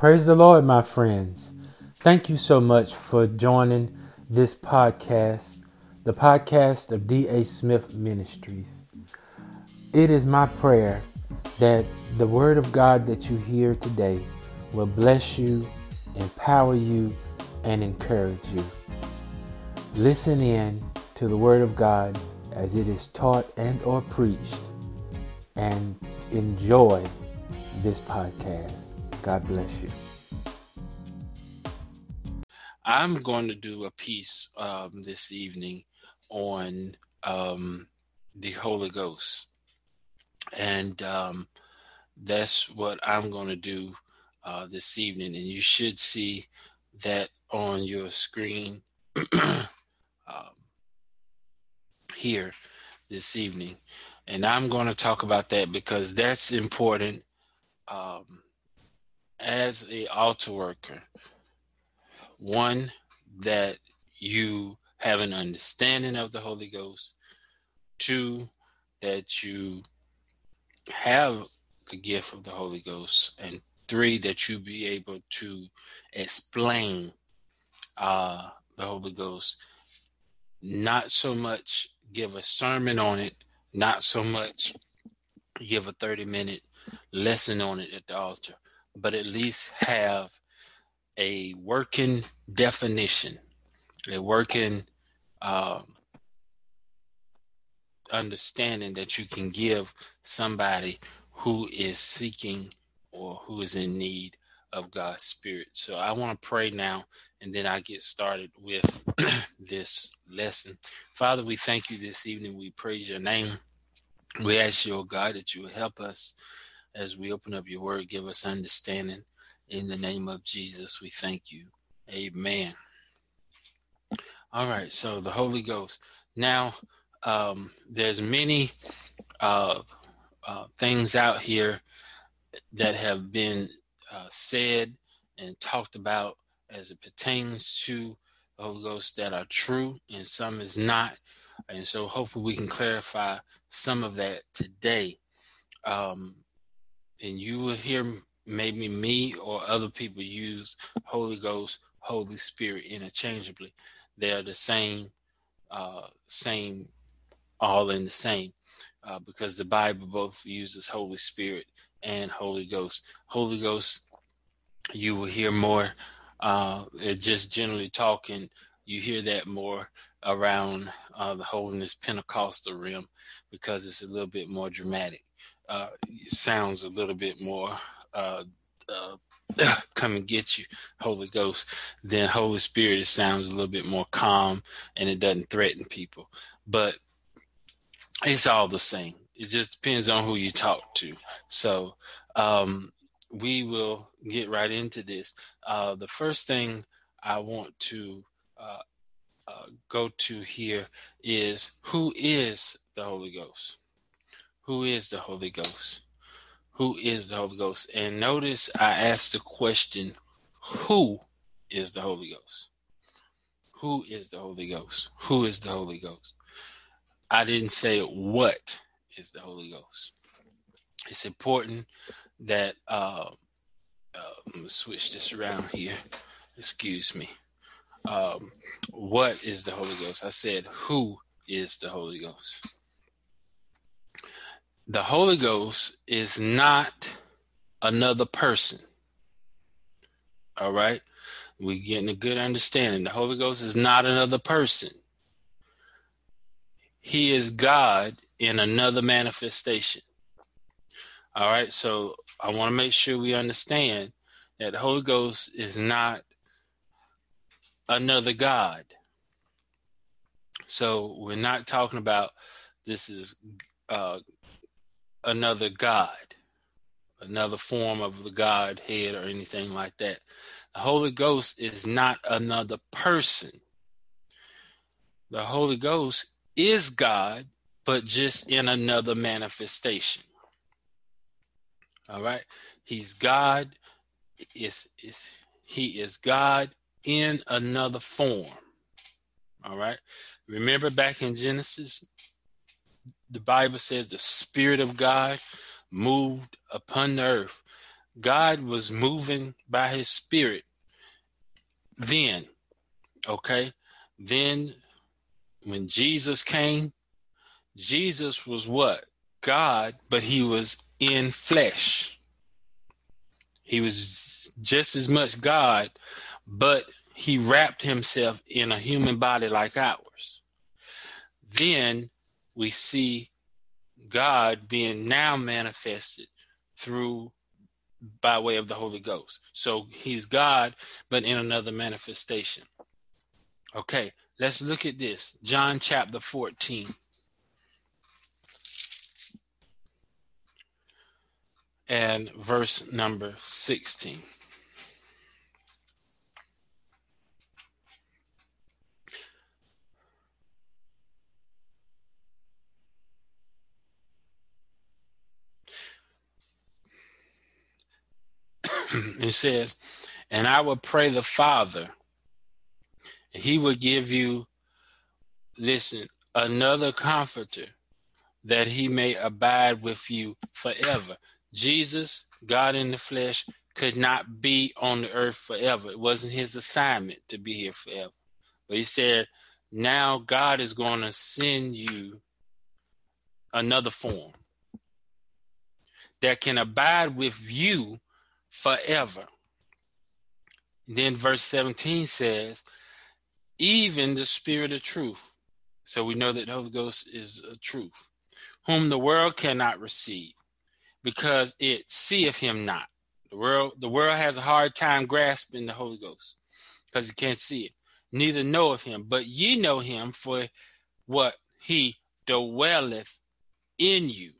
Praise the Lord, my friends. Thank you so much for joining this podcast, the podcast of D.A. Smith Ministries. It is my prayer that the Word of God that you hear today will bless you, empower you, and encourage you. Listen in to the Word of God as it is taught and or preached and enjoy this podcast. God bless you. I'm going to do a piece um, this evening on um, the Holy Ghost. And um, that's what I'm going to do uh, this evening. And you should see that on your screen um, here this evening. And I'm going to talk about that because that's important um, as a altar worker one that you have an understanding of the Holy Ghost, two that you have the gift of the Holy Ghost, and three that you be able to explain uh, the Holy Ghost. Not so much give a sermon on it, not so much give a 30 minute lesson on it at the altar, but at least have a working definition, a working um, understanding that you can give somebody who is seeking or who is in need of God's Spirit. So I want to pray now and then I get started with this lesson. Father, we thank you this evening. We praise your name. We ask you, God, that you help us as we open up your word, give us understanding in the name of Jesus, we thank you. Amen. All right, so the Holy Ghost. Now, um, there's many uh, uh, things out here that have been uh, said and talked about as it pertains to the Holy Ghost that are true, and some is not. And so, hopefully, we can clarify some of that today. Um, and you will hear maybe me or other people use Holy Ghost, Holy Spirit interchangeably. They are the same, uh, same, all in the same, uh, because the Bible both uses Holy Spirit and Holy Ghost. Holy Ghost, you will hear more. Uh, just generally talking, you hear that more around uh, the holiness Pentecostal realm because it's a little bit more dramatic. Uh, sounds a little bit more uh, uh, come and get you, Holy Ghost, then Holy Spirit it sounds a little bit more calm and it doesn't threaten people. But it's all the same. It just depends on who you talk to. So um, we will get right into this. Uh, the first thing I want to uh, uh, go to here is who is the Holy Ghost? Who is the Holy Ghost? who is the Holy Ghost. And notice I asked the question, who is the Holy Ghost? Who is the Holy Ghost? Who is the Holy Ghost? I didn't say what is the Holy Ghost. It's important that uh, uh, I'm gonna switch this around here. Excuse me. Um, what is the Holy Ghost? I said, who is the Holy Ghost? The Holy Ghost is not another person. All right? We're getting a good understanding. The Holy Ghost is not another person. He is God in another manifestation. All right, so I want to make sure we understand that the Holy Ghost is not another God. So we're not talking about this is uh, another God, another form of the Godhead or anything like that. The Holy Ghost is not another person. The Holy Ghost is God, but just in another manifestation. All right. He's God. Is is he is God in another form. All right. Remember back in Genesis, the Bible says the Spirit of God moved upon the earth. God was moving by his spirit then. Okay? Then when Jesus came, Jesus was what? God, but he was in flesh. He was just as much God, but he wrapped himself in a human body like ours. Then we see God being now manifested through by way of the Holy Ghost. So he's God, but in another manifestation. Okay, let's look at this. John chapter 14. And verse number 16. it says, and I will pray the Father, he will give you, listen, another comforter that he may abide with you forever. Jesus, God in the flesh, could not be on the earth forever. It wasn't his assignment to be here forever. But he said, now God is going to send you another form that can abide with you forever. Then verse 17 says, even the spirit of truth. So we know that the Holy Ghost is a truth, whom the world cannot receive, because it seeth him not. The world, the world has a hard time grasping the Holy Ghost because it can't see it. Neither know of him, but ye know him for what he dwelleth in you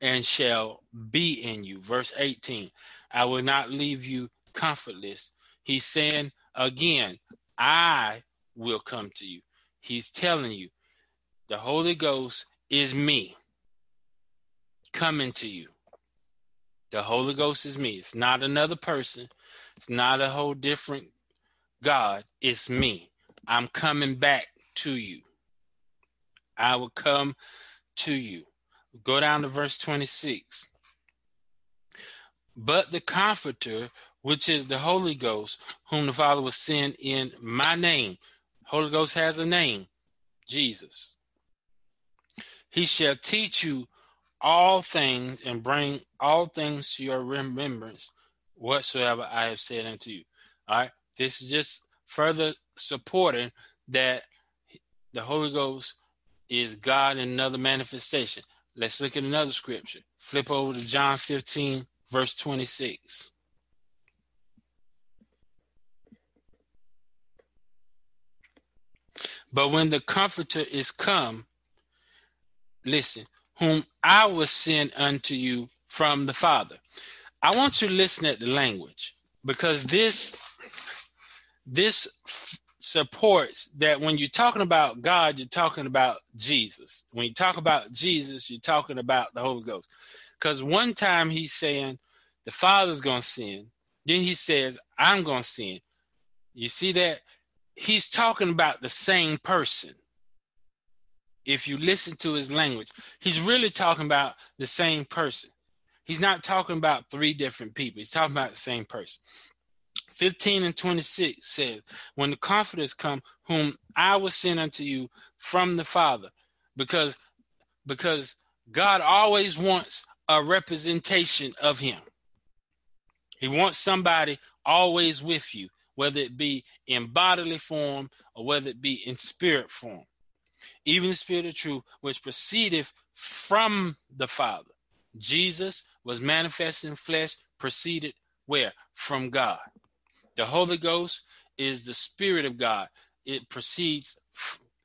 and shall be in you. Verse 18 I will not leave you comfortless. He's saying again, I will come to you. He's telling you, the Holy Ghost is me coming to you. The Holy Ghost is me. It's not another person. It's not a whole different God. It's me. I'm coming back to you. I will come to you. Go down to verse 26. But the Comforter, which is the Holy Ghost, whom the Father will send in my name. Holy Ghost has a name, Jesus. He shall teach you all things and bring all things to your remembrance whatsoever I have said unto you. All right. This is just further supporting that the Holy Ghost is God in another manifestation. Let's look at another scripture. Flip over to John 15, verse 26. But when the Comforter is come, listen, whom I will send unto you from the Father. I want you to listen at the language because this this f- supports that when you're talking about God, you're talking about Jesus. When you talk about Jesus, you're talking about the Holy Ghost. Because one time he's saying the Father's going to sin. Then he says, I'm going to sin. You see that? He's talking about the same person. If you listen to his language, he's really talking about the same person. He's not talking about three different people. He's talking about the same person. 15 and 26 says, When the comforters come, whom I will send unto you from the Father, because because God always wants a representation of him. He wants somebody always with you, whether it be in bodily form or whether it be in spirit form. Even the spirit of truth, which proceedeth from the Father. Jesus was manifest in flesh, proceeded where? From God. The Holy Ghost is the Spirit of God. It proceeds,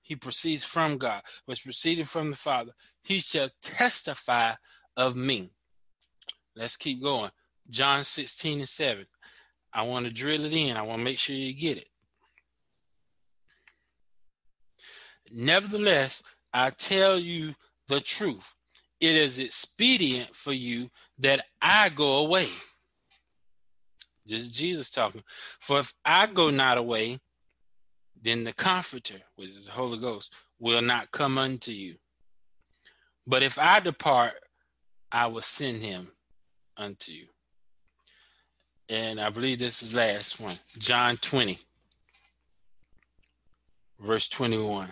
he proceeds from God, which proceeded from the Father. He shall testify of me. Let's keep going. John 16 and 7. I want to drill it in. I want to make sure you get it. Nevertheless, I tell you the truth. It is expedient for you that I go away. This is Jesus talking. For if I go not away, then the Comforter, which is the Holy Ghost, will not come unto you. But if I depart, I will send him unto you. and I believe this is last one. John 20, verse 21.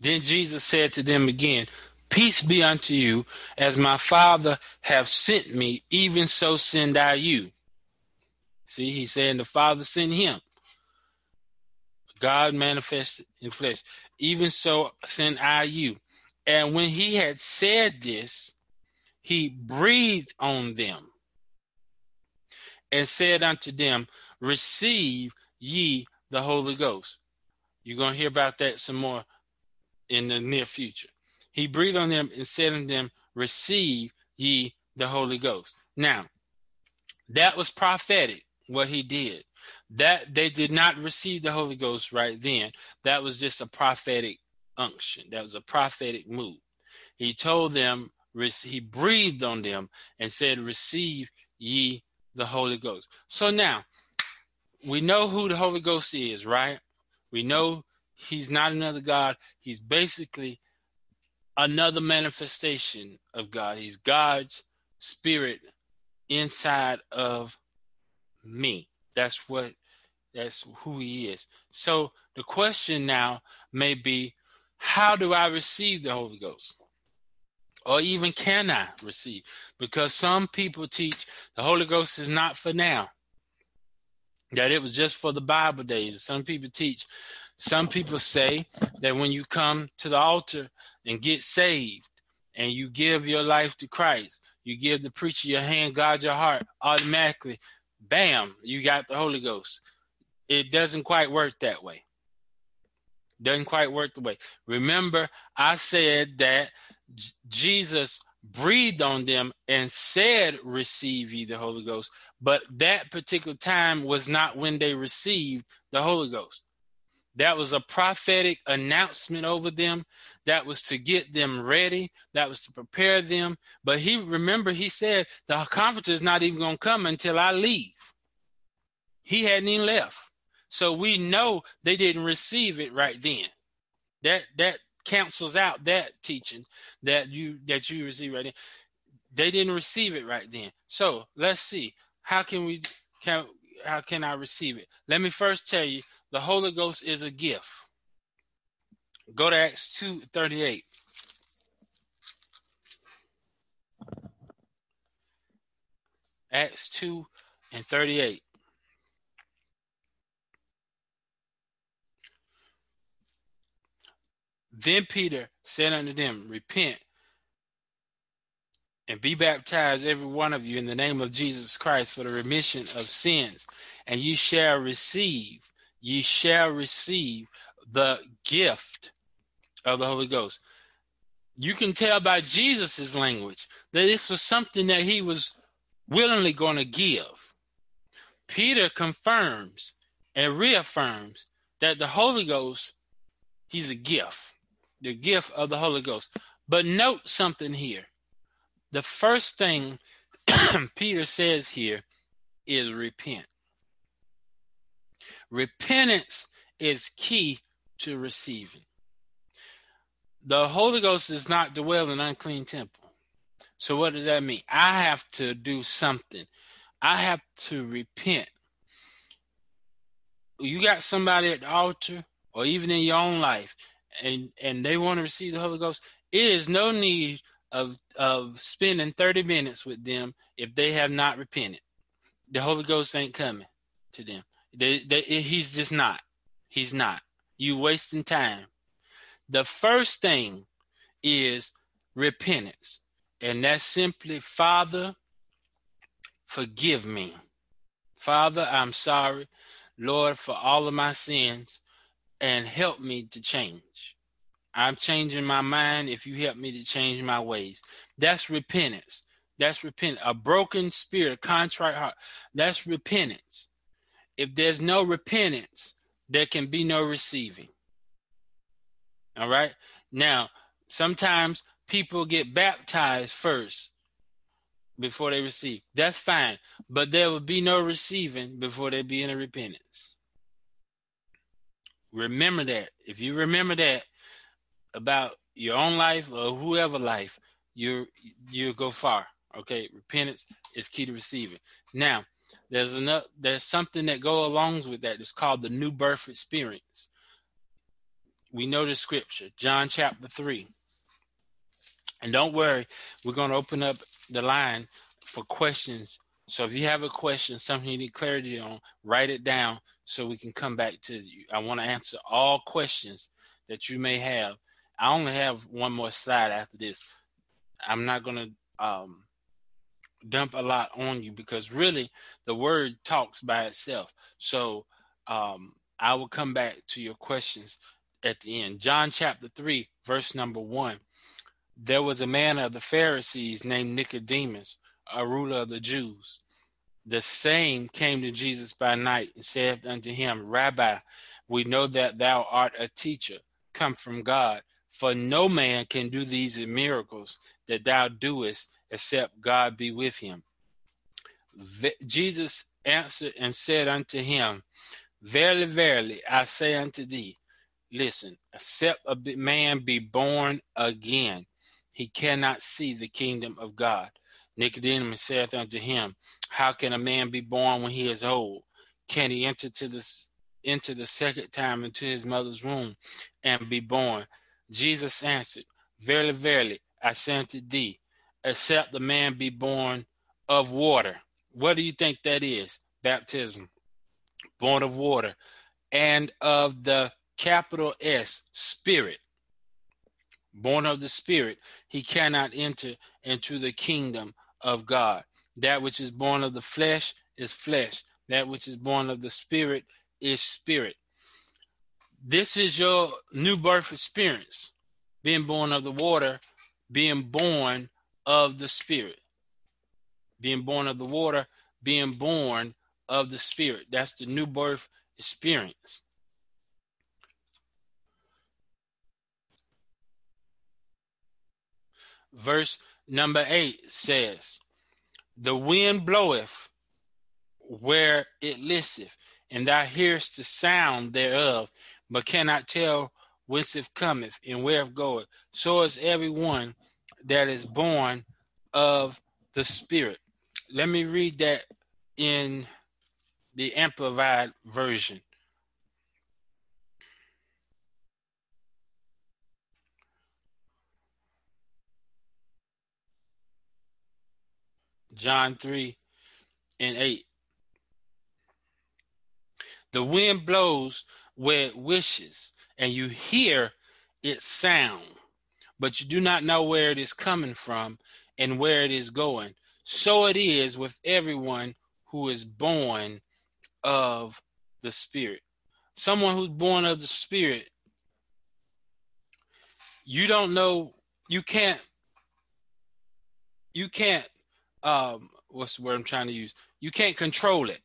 Then Jesus said to them again, Peace be unto you, as my Father have sent me, even so send I you. See, he's saying the Father sent him. God manifested in flesh. Even so send I you. And when he had said this, he breathed on them and said unto them, Receive ye the Holy Ghost. You're going to hear about that some more in the near future. He breathed on them and said unto them, Receive ye the Holy Ghost. Now, that was prophetic, what he did. That they did not receive the Holy Ghost right then. That was just a prophetic unction. That was a prophetic move. He told them, he breathed on them and said, Receive ye the Holy Ghost. So now, we know who the Holy Ghost is, right? We know he's not another God. He's basically another manifestation of God. He's God's spirit inside of me. That's what that's who he is. So the question now may be how do I receive the Holy Ghost? Or even can I receive? Because some people teach the Holy Ghost is not for now. That it was just for the Bible days. Some people teach some people say that when you come to the altar and get saved and you give your life to Christ, you give the preacher your hand, God your heart, automatically, bam, you got the Holy Ghost. It doesn't quite work that way. Doesn't quite work the way. Remember, I said that Jesus breathed on them and said, Receive ye the Holy Ghost. But that particular time was not when they received the Holy Ghost. That was a prophetic announcement over them. That was to get them ready. That was to prepare them. But he, remember, he said the comforters is not even going to come until I leave. He hadn't even left. So we know they didn't receive it right then. That, that cancels out that teaching that you, that you receive right then. They didn't receive it right then. So let's see. How can we, can, how can I receive it? Let me first tell you the Holy Ghost is a gift. Go to Acts 2 38. Acts 2 and 38. Then Peter said unto them, Repent and be baptized, every one of you, in the name of Jesus Christ for the remission of sins, and you shall receive ye shall receive the gift of the Holy Ghost. You can tell by Jesus' language that this was something that he was willingly going to give. Peter confirms and reaffirms that the Holy Ghost, he's a gift, the gift of the Holy Ghost. But note something here. The first thing Peter says here is repent. Repentance is key to receiving. The Holy Ghost does not dwell in an unclean temple. So what does that mean? I have to do something. I have to repent. You got somebody at the altar or even in your own life and and they want to receive the Holy Ghost, it is no need of of spending 30 minutes with them if they have not repented. The Holy Ghost ain't coming to them. He's just not. He's not. You wasting time. The first thing is repentance. And that's simply, Father, forgive me. Father, I'm sorry, Lord, for all of my sins, and help me to change. I'm changing my mind if you help me to change my ways. That's repentance. That's repent. A broken spirit, a contrite heart. That's repentance if there's no repentance, there can be no receiving. All right. Now, sometimes people get baptized first before they receive. That's fine. But there will be no receiving before they be in a repentance. Remember that. If you remember that about your own life or whoever life, you you'll go far. Okay, repentance is key to receiving. Now, there's another there's something that go along with that. It's called the new birth experience. We know the scripture, John chapter three. And don't worry, we're going to open up the line for questions. So if you have a question, something you need clarity on, write it down so we can come back to you. I want to answer all questions that you may have. I only have one more slide after this. I'm not going to um, dump a lot on you because really the word talks by itself. So um, I will come back to your questions at the end. John chapter 3, verse number 1. There was a man of the Pharisees named Nicodemus, a ruler of the Jews. The same came to Jesus by night and said unto him, Rabbi, we know that thou art a teacher, come from God, for no man can do these miracles that thou doest except God be with him. Jesus answered and said unto him, Verily, verily, I say unto thee, listen, except a man be born again, he cannot see the kingdom of God. Nicodemus saith unto him, How can a man be born when he is old? Can he enter to the into the second time into his mother's womb and be born? Jesus answered, Verily, verily, I say unto thee, except the man be born of water. What do you think that is? Baptism. Born of water and of the capital S, Spirit born of the Spirit, he cannot enter into the kingdom of God. That which is born of the flesh is flesh. That which is born of the Spirit is spirit. This is your new birth experience being born of the water, being born of the Spirit. Being born of the water, being born of the Spirit. That's the new birth experience. verse number 8 says, The wind bloweth where it listeth, and thou hearest the sound thereof, but cannot tell whence it cometh and where it goeth. So is everyone that is born of the Spirit. Let me read that in the Amplified Version. John 3 and 8. The wind blows where it wishes, and you hear its sound, but you do not know where it is coming from and where it is going. So it is with everyone who is born of the Spirit. Someone who's born of the Spirit, you don't know, you can't, you can't um, what's the word I'm trying to use? You can't control it.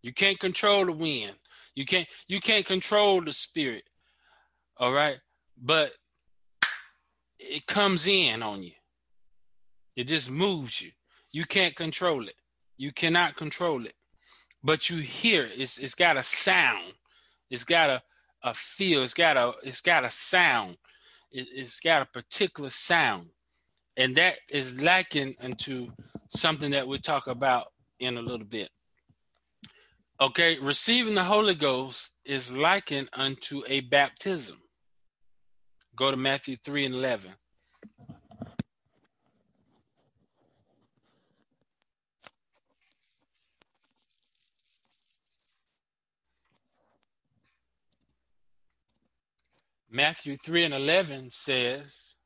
You can't control the wind. You can't you can't control the spirit. All right? But it comes in on you. It just moves you. You can't control it. You cannot control it. But you hear it. It's it's got a sound. It's got a, a feel. It's got a it's got a sound. It, it's got a particular sound and that is lacking into something that we'll talk about in a little bit. Okay, receiving the Holy Ghost is likened unto a baptism. Go to Matthew 3 and 11. Matthew 3 and 11 says,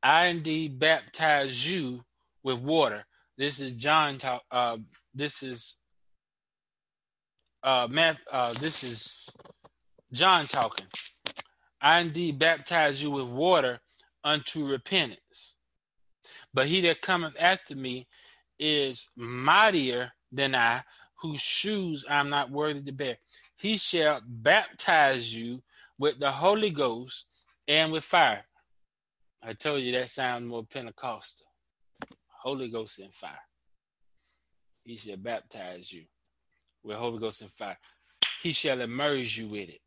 I indeed baptize you with water. This is John. Uh, this is uh, Matt. Uh, this is John talking. I indeed baptize you with water unto repentance. But he that cometh after me is mightier than I, whose shoes I'm not worthy to bear. He shall baptize you with the Holy Ghost and with fire. I told you that sounds more Pentecostal. Holy Ghost and fire. He shall baptize you with Holy Ghost and fire. He shall immerse you with it,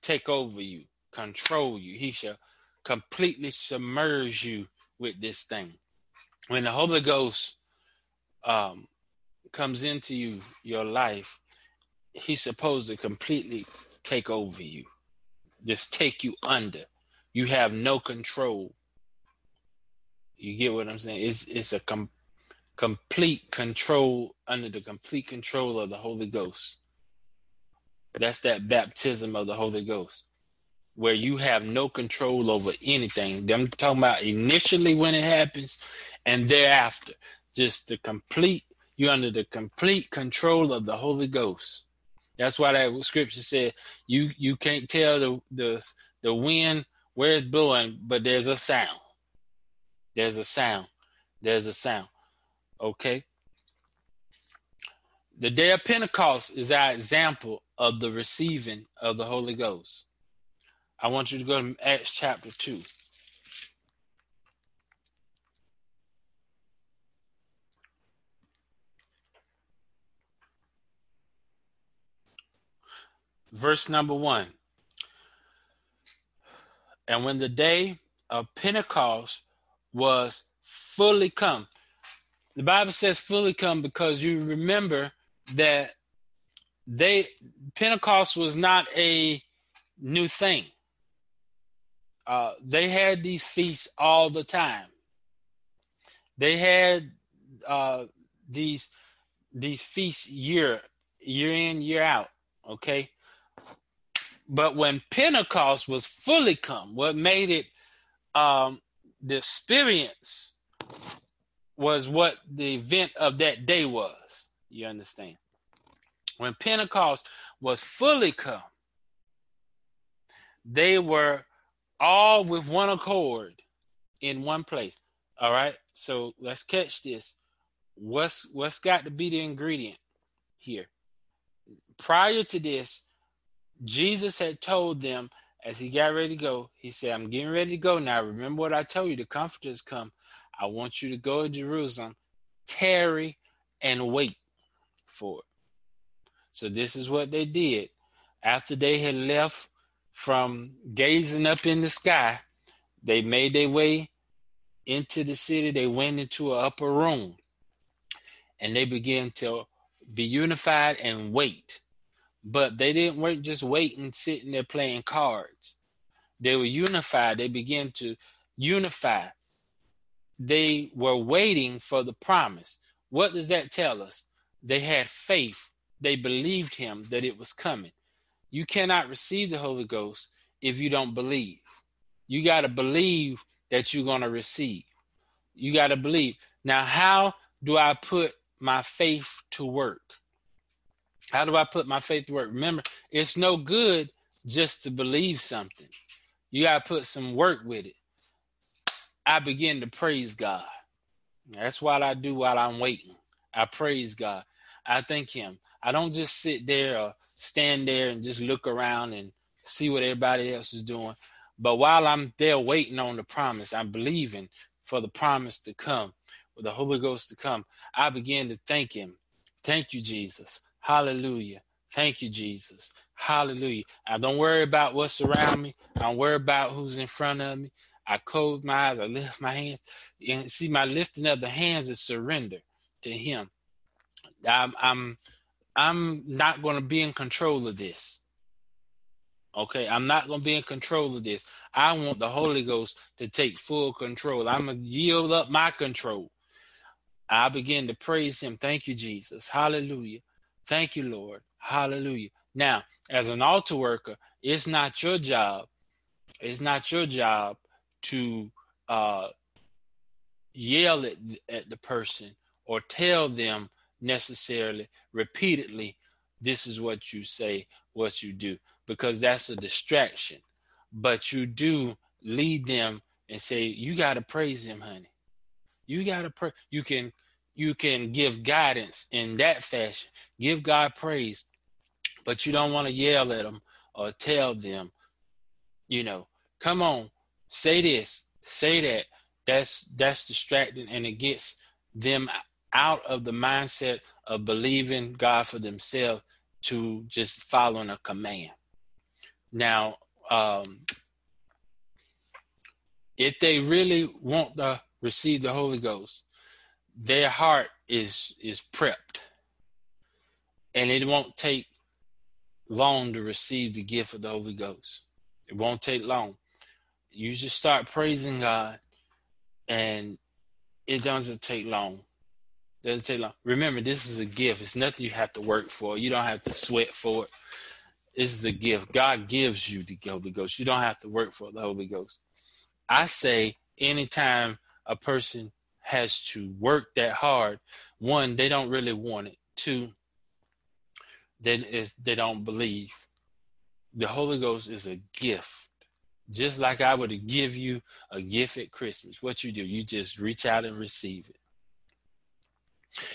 take over you, control you. He shall completely submerge you with this thing. When the Holy Ghost um, comes into you, your life, he's supposed to completely take over you, just take you under. You have no control. You get what I'm saying? It's it's a com- complete control under the complete control of the Holy Ghost. That's that baptism of the Holy Ghost, where you have no control over anything. I'm talking about initially when it happens, and thereafter, just the complete. You're under the complete control of the Holy Ghost. That's why that scripture said you you can't tell the the the wind where it's blowing, but there's a sound. There's a sound. There's a sound. Okay. The day of Pentecost is our example of the receiving of the Holy Ghost. I want you to go to Acts chapter 2. Verse number 1. And when the day of Pentecost was fully come, the Bible says fully come because you remember that they Pentecost was not a new thing. Uh, they had these feasts all the time. They had uh, these these feasts year year in year out. Okay, but when Pentecost was fully come, what made it um, the experience was what the event of that day was. You understand? when Pentecost was fully come, they were all with one accord in one place. All right. So let's catch this. What's what's got to be the ingredient here? Prior to this, Jesus had told them as he got ready to go, he said, I'm getting ready to go now. Remember what I told you, the comforters come. I want you to go to Jerusalem, tarry and wait for it. So this is what they did. After they had left from gazing up in the sky, they made their way into the city. They went into an upper room and they began to be unified and wait. But they didn't wait just waiting, sitting there playing cards. They were unified. They began to unify. They were waiting for the promise. What does that tell us? They had faith they believed him that it was coming. You cannot receive the Holy Ghost if you don't believe. You got to believe that you're going to receive. You got to believe. Now, how do I put my faith to work? How do I put my faith to work? Remember, it's no good just to believe something. You got to put some work with it. I begin to praise God. That's what I do while I'm waiting. I praise God. I thank Him. I don't just sit there or stand there and just look around and see what everybody else is doing. But while I'm there waiting on the promise, I'm believing for the promise to come, for the Holy Ghost to come. I begin to thank Him. Thank you, Jesus. Hallelujah. Thank you, Jesus. Hallelujah. I don't worry about what's around me. I don't worry about who's in front of me. I close my eyes. I lift my hands. And see, my lifting of the hands is surrender to Him. I'm, I'm I'm not going to be in control of this. Okay, I'm not going to be in control of this. I want the Holy Ghost to take full control. I'm going to yield up my control. I begin to praise Him. Thank you, Jesus. Hallelujah. Thank you, Lord. Hallelujah. Now, as an altar worker, it's not your job. It's not your job to uh, yell at, at the person or tell them necessarily repeatedly this is what you say what you do because that's a distraction. But you do lead them and say you got to praise him honey. You got to pray you can you can give guidance in that fashion. Give god praise but you don't want to yell at them or tell them you know come on say this say that. That's that's distracting and it gets them out of the mindset of believing God for themselves to just following a command. Now, um, if they really want to receive the Holy Ghost, their heart is is prepped. And it won't take long to receive the gift of the Holy Ghost. It won't take long. You just start praising God and it doesn't take long. Doesn't take long. Remember, this is a gift. It's nothing you have to work for. You don't have to sweat for it. This is a gift. God gives you the Holy Ghost. You don't have to work for the Holy Ghost. I say anytime a person has to work that hard, one, they don't really want it. Two, then is they don't believe. The Holy Ghost is a gift. Just like I would give you a gift at Christmas. What you do, you just reach out and receive it.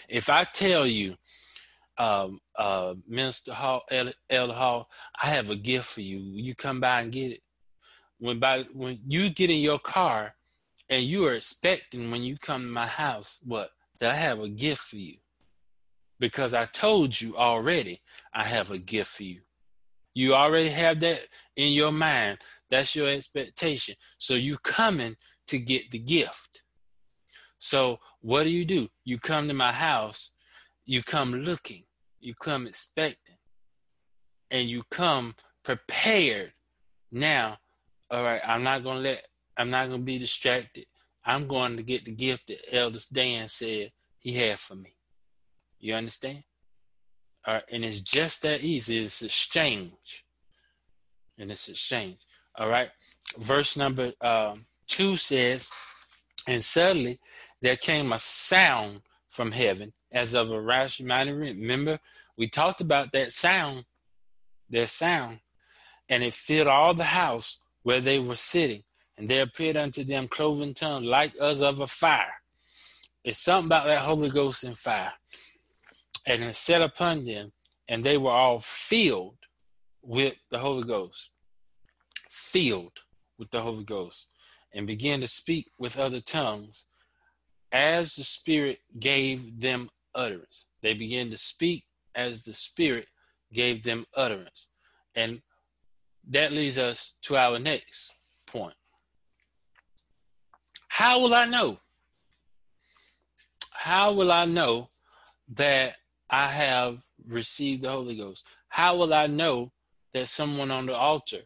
If I tell you, um, uh, Minister Hall, Elder Hall, I have a gift for you. You come by and get it. When by when you get in your car and you are expecting when you come to my house, what? That I have a gift for you. Because I told you already I have a gift for you. You already have that in your mind. That's your expectation. So you coming to get the gift. So what do you do? You come to my house, you come looking, you come expecting, and you come prepared. Now, all right, I'm not gonna let I'm not gonna be distracted. I'm going to get the gift that Elder Dan said he had for me. You understand? All right, and it's just that easy. It's exchange. And it's exchange. All right. Verse number um, two says, And suddenly there came a sound from heaven as of a rash mighty. Remember, we talked about that sound, that sound, and it filled all the house where they were sitting. And there appeared unto them cloven tongues like as of a fire. It's something about that Holy Ghost and fire. And it set upon them, and they were all filled with the Holy Ghost. Filled with the Holy Ghost. And began to speak with other tongues as the Spirit gave them utterance. They began to speak as the Spirit gave them utterance. And that leads us to our next point. How will I know? How will I know that I have received the Holy Ghost? How will I know that someone on the altar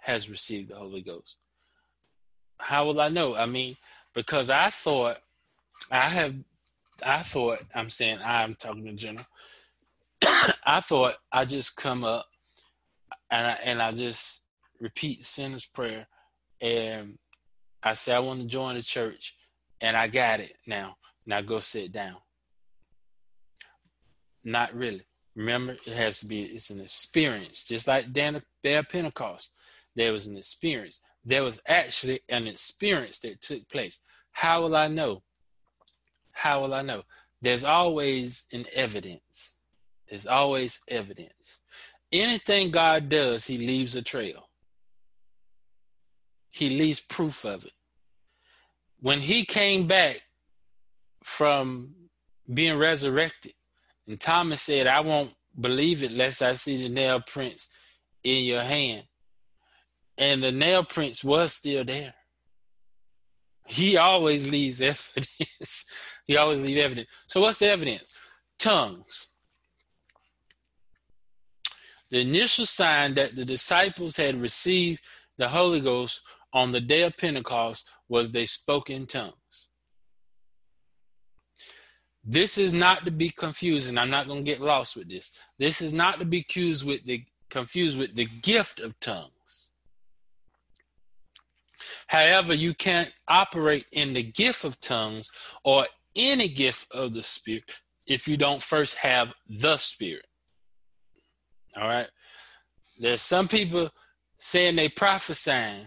has received the Holy Ghost? How will I know? I mean, because I thought I have, I thought, I'm saying I'm talking in general. I thought I just come up and I, and I just repeat sinner's prayer and I say I want to join the church and I got it now. Now go sit down. Not really. Remember, it has to be, it's an experience. Just like Dan, there Pentecost, there was an experience. There was actually an experience that took place. How will I know? How will I know? There's always an evidence. There's always evidence. Anything God does, He leaves a trail. He leaves proof of it. When He came back from being resurrected, and Thomas said, I won't believe it unless I see the nail prints in your hand. And the nail prints was still there. He always leaves evidence. He always leave evidence. So what's the evidence? Tongues. The initial sign that the disciples had received the Holy Ghost on the day of Pentecost was they spoke in tongues. This is not to be confused, and I'm not going to get lost with this. This is not to be confused with the confused with the gift of tongues. However, you can't operate in the gift of tongues or any gift of the Spirit if you don't first have the Spirit. All right. There's some people saying they prophesying,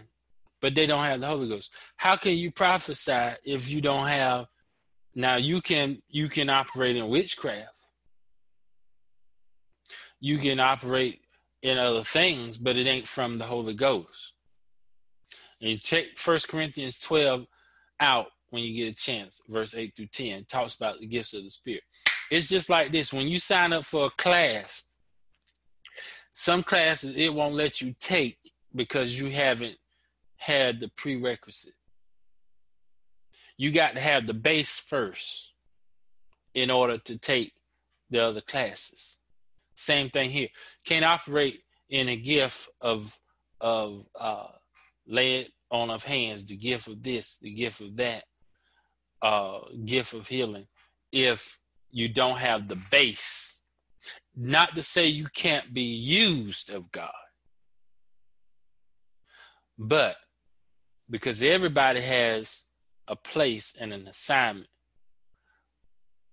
but they don't have the Holy Ghost. How can you prophesy if you don't have now you can you can operate in witchcraft. You can operate in other things, but it ain't from the Holy Ghost. And check First Corinthians 12 out when you get a chance, verse 8 through 10, talks about the gifts of the Spirit. It's just like this when you sign up for a class, some classes it won't let you take because you haven't had the prerequisite. you got to have the base first in order to take the other classes. Same thing here. Can't operate in a gift of of uh, lay on of hands, the gift of this, the gift of that, uh, gift of healing, if you don't have the base. Not to say you can't be used of God, but because everybody has a place and an assignment,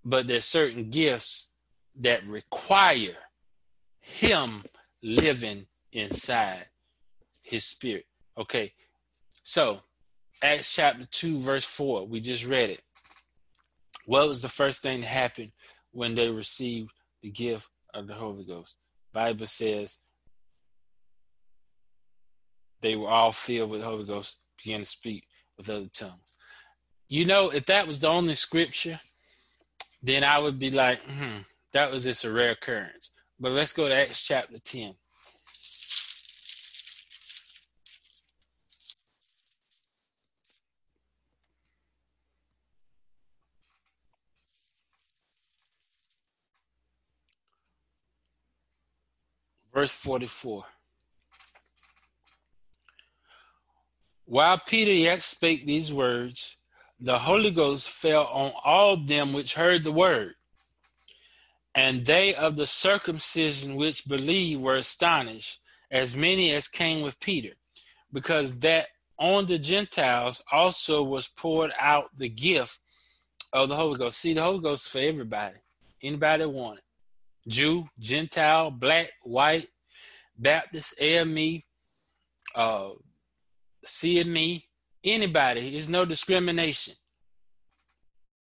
but there's certain gifts that require Him living inside His spirit. Okay, so Acts chapter 2, verse 4, we just read it. What was the first thing that happened when they received the gift of the Holy Ghost? Bible says they were all filled with the Holy Ghost, began to speak with other tongues. You know, if that was the only scripture, then I would be like, hmm, that was just a rare occurrence. But let's go to Acts chapter 10. Verse 44. While Peter yet spake these words, the Holy Ghost fell on all them which heard the word. And they of the circumcision which believed were astonished, as many as came with Peter, because that on the Gentiles also was poured out the gift of the Holy Ghost. See, the Holy Ghost for everybody, anybody want it. Jew, Gentile, black, white, Baptist, AME, uh, CME, anybody. There's no discrimination.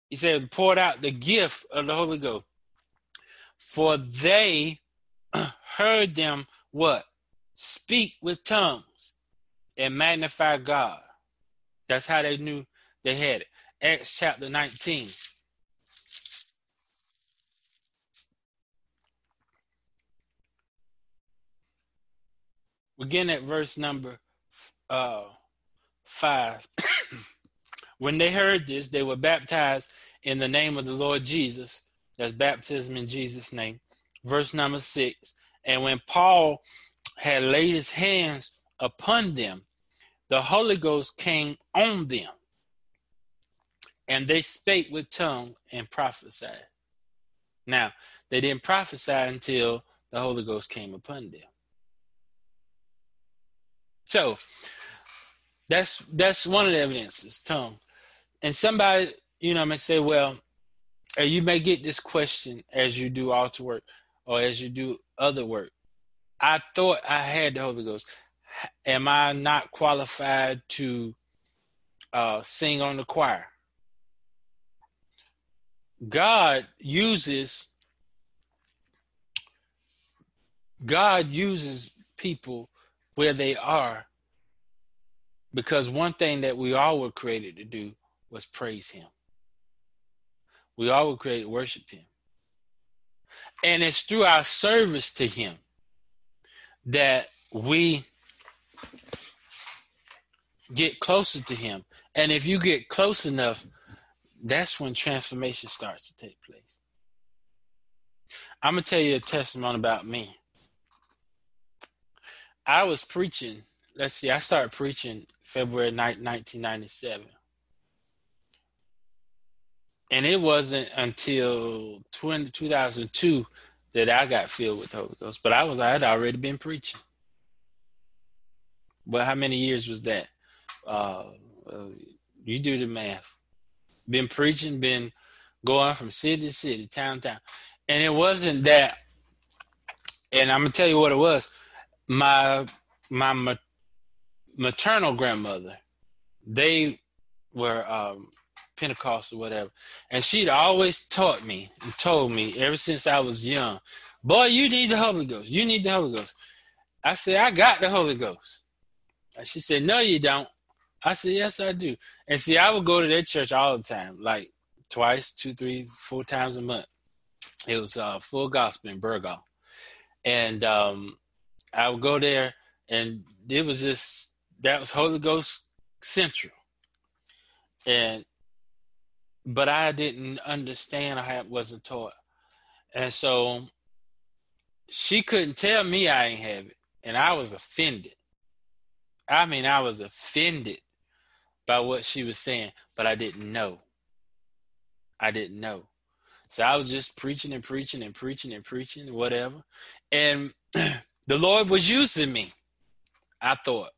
He said, poured out the gift of the Holy Ghost. For they heard them what? Speak with tongues and magnify God. That's how they knew they had it. Acts chapter 19. Begin at verse number uh, 5. when they heard this, they were baptized in the name of the Lord Jesus. That's baptism in Jesus' name. Verse number 6. And when Paul had laid his hands upon them, the Holy Ghost came on them, and they spake with tongue and prophesied. Now, they didn't prophesy until the Holy Ghost came upon them. So that's that's one of the evidences, tongue. And somebody, you know, may say, well, you may get this question as you do altar work or as you do other work. I thought I had the Holy Ghost. Am I not qualified to uh, sing on the choir? God uses God uses people where they are. Because one thing that we all were created to do was praise him. We all were created to worship him. And it's through our service to him that we get closer to him. And if you get close enough that's when transformation starts to take place. I'm going to tell you a testimony about me I was preaching. Let's see, I started preaching February 9, 1997. And it wasn't until 20, 2002 that I got filled with the Holy Ghost. But I was I had already been preaching. Well, how many years was that? Uh, uh, you do the math. Been preaching, been going from city to city, town to town. And it wasn't that. And I'm gonna tell you what it was my my maternal grandmother, they were um, Pentecostal, whatever, and she'd always taught me and told me ever since I was young, boy, you need the Holy Ghost. You need the Holy Ghost. I said, I got the Holy Ghost. And she said, No, you don't. I said, Yes, I do. And see, I would go to that church all the time, like twice, two, three, four times a month. It was uh, full gospel in Burgaw. And um, I would go there, and it was just that was Holy Ghost Central, and but I didn't understand. I wasn't taught, and so she couldn't tell me I ain't have it, and I was offended. I mean, I was offended by what she was saying, but I didn't know. I didn't know. So I was just preaching and preaching and preaching and preaching, whatever. And the Lord was using me. I thought,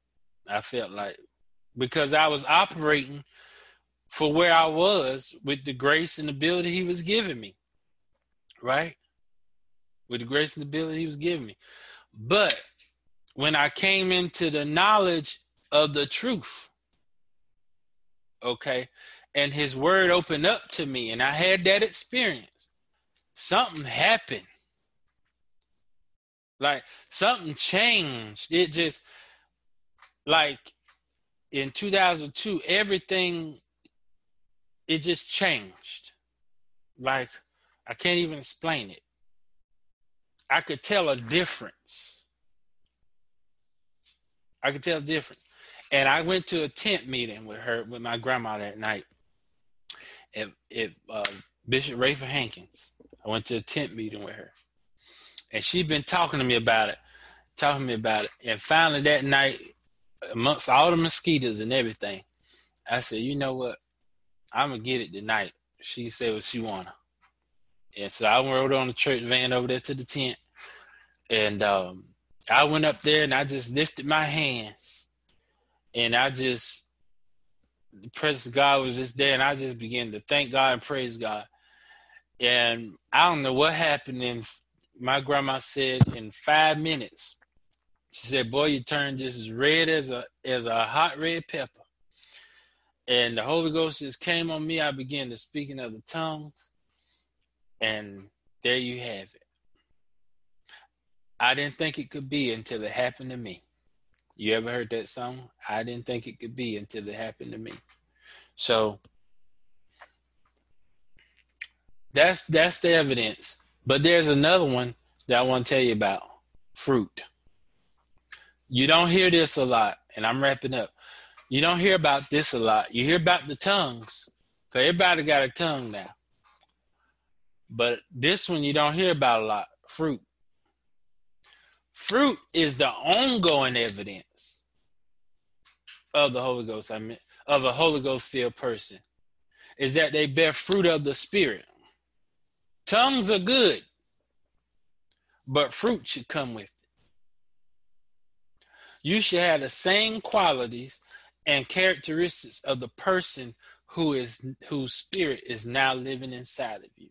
I felt like, because I was operating for where I was with the grace and ability He was giving me, right? With the grace and ability He was giving me. But when I came into the knowledge of the truth, okay, and His Word opened up to me, and I had that experience, something happened. Like something changed. It just like in 2002, everything it just changed. Like I can't even explain it. I could tell a difference. I could tell a difference. And I went to a tent meeting with her, with my grandma that night. At, at uh, Bishop Rayford Hankins. I went to a tent meeting with her. And she'd been talking to me about it, talking to me about it. And finally that night, amongst all the mosquitoes and everything, I said, you know what? I'm gonna get it tonight. She said what she wanna. And so I rode on the church van over there to the tent. And um, I went up there and I just lifted my hands. And I just the presence of God was just there and I just began to thank God and praise God. And I don't know what happened in my grandma said in five minutes, she said, Boy, you turned just as red as a as a hot red pepper. And the Holy Ghost just came on me. I began to speak in other tongues. And there you have it. I didn't think it could be until it happened to me. You ever heard that song? I didn't think it could be until it happened to me. So that's that's the evidence. But there's another one that I want to tell you about. Fruit. You don't hear this a lot, and I'm wrapping up. You don't hear about this a lot. You hear about the tongues, because everybody got a tongue now. But this one you don't hear about a lot fruit. Fruit is the ongoing evidence of the Holy Ghost, I mean, of a Holy Ghost filled person, is that they bear fruit of the Spirit. Tongues are good, but fruit should come with it. You should have the same qualities and characteristics of the person who is whose spirit is now living inside of you.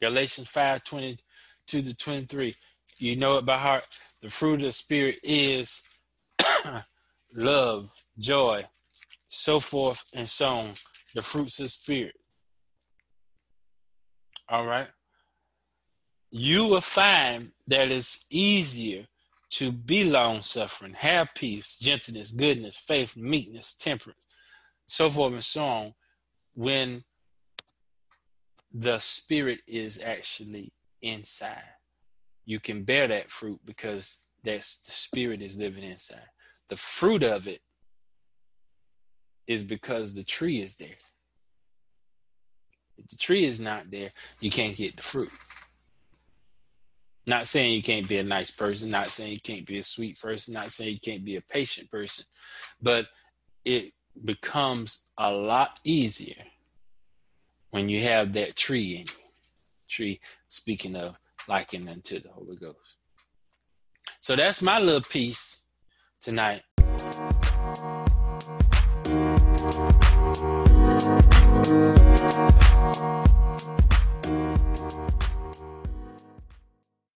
Galatians 5 22 to 23. You know it by heart. The fruit of the spirit is love, joy, so forth and so on. The fruits of spirit. All right. You will find that it's easier to be long suffering, have peace, gentleness, goodness, faith, meekness, temperance, so forth and so on, when the spirit is actually inside. You can bear that fruit because that's the spirit is living inside. The fruit of it is because the tree is there. If the tree is not there, you can't get the fruit. Not saying you can't be a nice person, not saying you can't be a sweet person, not saying you can't be a patient person, but it becomes a lot easier when you have that tree in you. Tree, speaking of liking unto the Holy Ghost. So that's my little piece tonight you